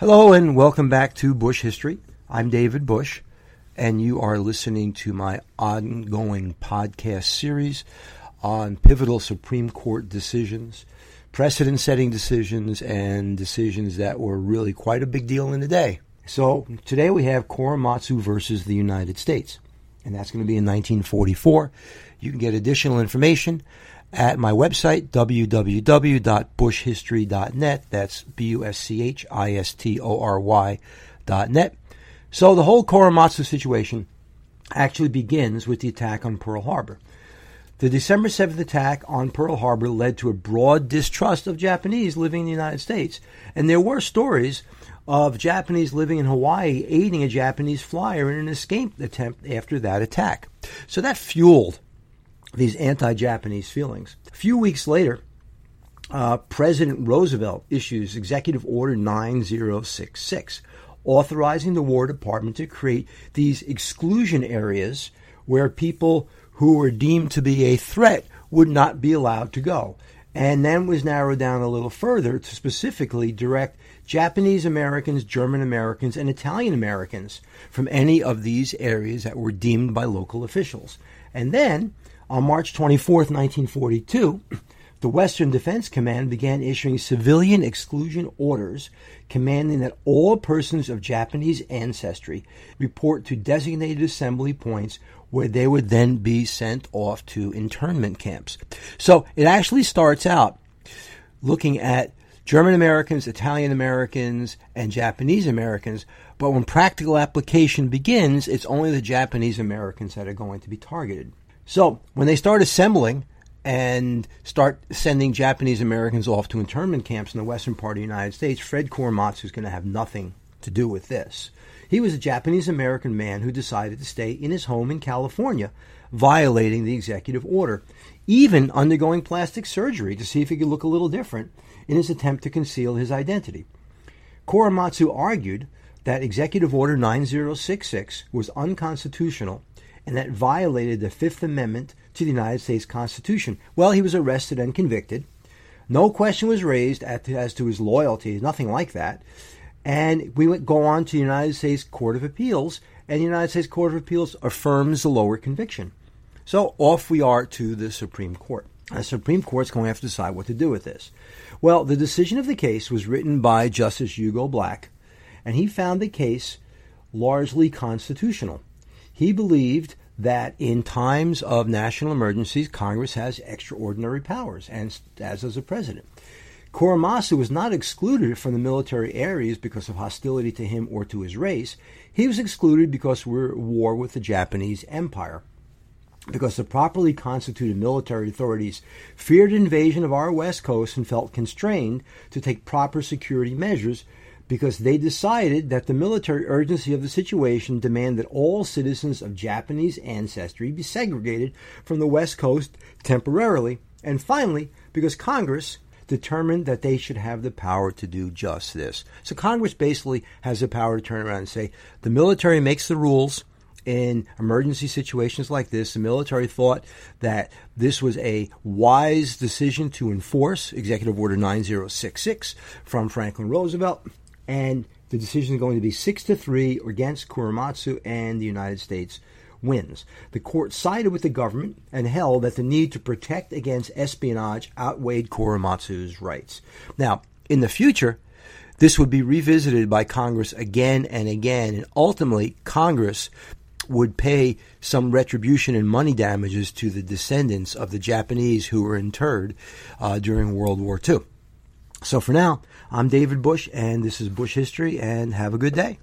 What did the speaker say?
Hello and welcome back to Busch History. I'm David Busch, and you are listening to my ongoing podcast series on pivotal Supreme Court decisions, precedent setting decisions, and decisions that were really quite a big deal in the day. So today we have Korematsu versus the United States, and that's going to be in 1944. You can get additional information at my website, www.bushhistory.net. That's B U S C H I S T O R Y dot net. So the whole Korematsu situation actually begins with the attack on Pearl Harbor. The December 7th attack on Pearl Harbor led to a broad distrust of Japanese living in the United States, and there were stories of Japanese living in Hawaii aiding a Japanese flyer in an escape attempt after that attack. So that fueled these anti Japanese feelings. A few weeks later, uh, President Roosevelt issues Executive Order 9066, authorizing the War Department to create these exclusion areas where people who were deemed to be a threat would not be allowed to go. And then was narrowed down a little further to specifically direct Japanese Americans, German Americans, and Italian Americans from any of these areas that were deemed by local officials. And then on March 24, 1942, the Western Defense Command began issuing civilian exclusion orders commanding that all persons of Japanese ancestry report to designated assembly points where they would then be sent off to internment camps. So it actually starts out looking at German Americans, Italian Americans, and Japanese Americans, but when practical application begins, it's only the Japanese Americans that are going to be targeted. So when they start assembling and start sending Japanese Americans off to internment camps in the western part of the United States, Fred Korematsu is going to have nothing to do with this. He was a Japanese American man who decided to stay in his home in California, violating the executive order, even undergoing plastic surgery to see if he could look a little different in his attempt to conceal his identity. Korematsu argued that Executive Order 9066 was unconstitutional and that violated the Fifth Amendment to the United States Constitution. Well, he was arrested and convicted. No question was raised as to his loyalty, nothing like that. And we would go on to the United States Court of Appeals, and the United States Court of Appeals affirms the lower conviction. So off we are to the Supreme Court. The Supreme Court's going to have to decide what to do with this. Well, the decision of the case was written by Justice Hugo Black, and he found the case largely constitutional. He believed that in times of national emergencies, Congress has extraordinary powers, and as does the president. Korematsu was not excluded from the military areas because of hostility to him or to his race. He was excluded because we're at war with the Japanese Empire. Because the properly constituted military authorities feared invasion of our west coast and felt constrained to take proper security measures because they decided that the military urgency of the situation demanded that all citizens of Japanese ancestry be segregated from the West Coast temporarily, and finally, because Congress determined that they should have the power to do just this. So Congress basically has the power to turn around and say the military makes the rules. In emergency situations like this, the military thought that this was a wise decision to enforce Executive Order 9066 from Franklin Roosevelt and the decision is going to be six to three against Korematsu, and the United States wins. The court sided with the government and held that the need to protect against espionage outweighed Korematsu's rights. Now, in the future, this would be revisited by Congress again and again, and ultimately, Congress would pay some retribution and money damages to the descendants of the Japanese who were interred uh, during World War II. So for now, I'm David Busch, and this is Busch History, and have a good day.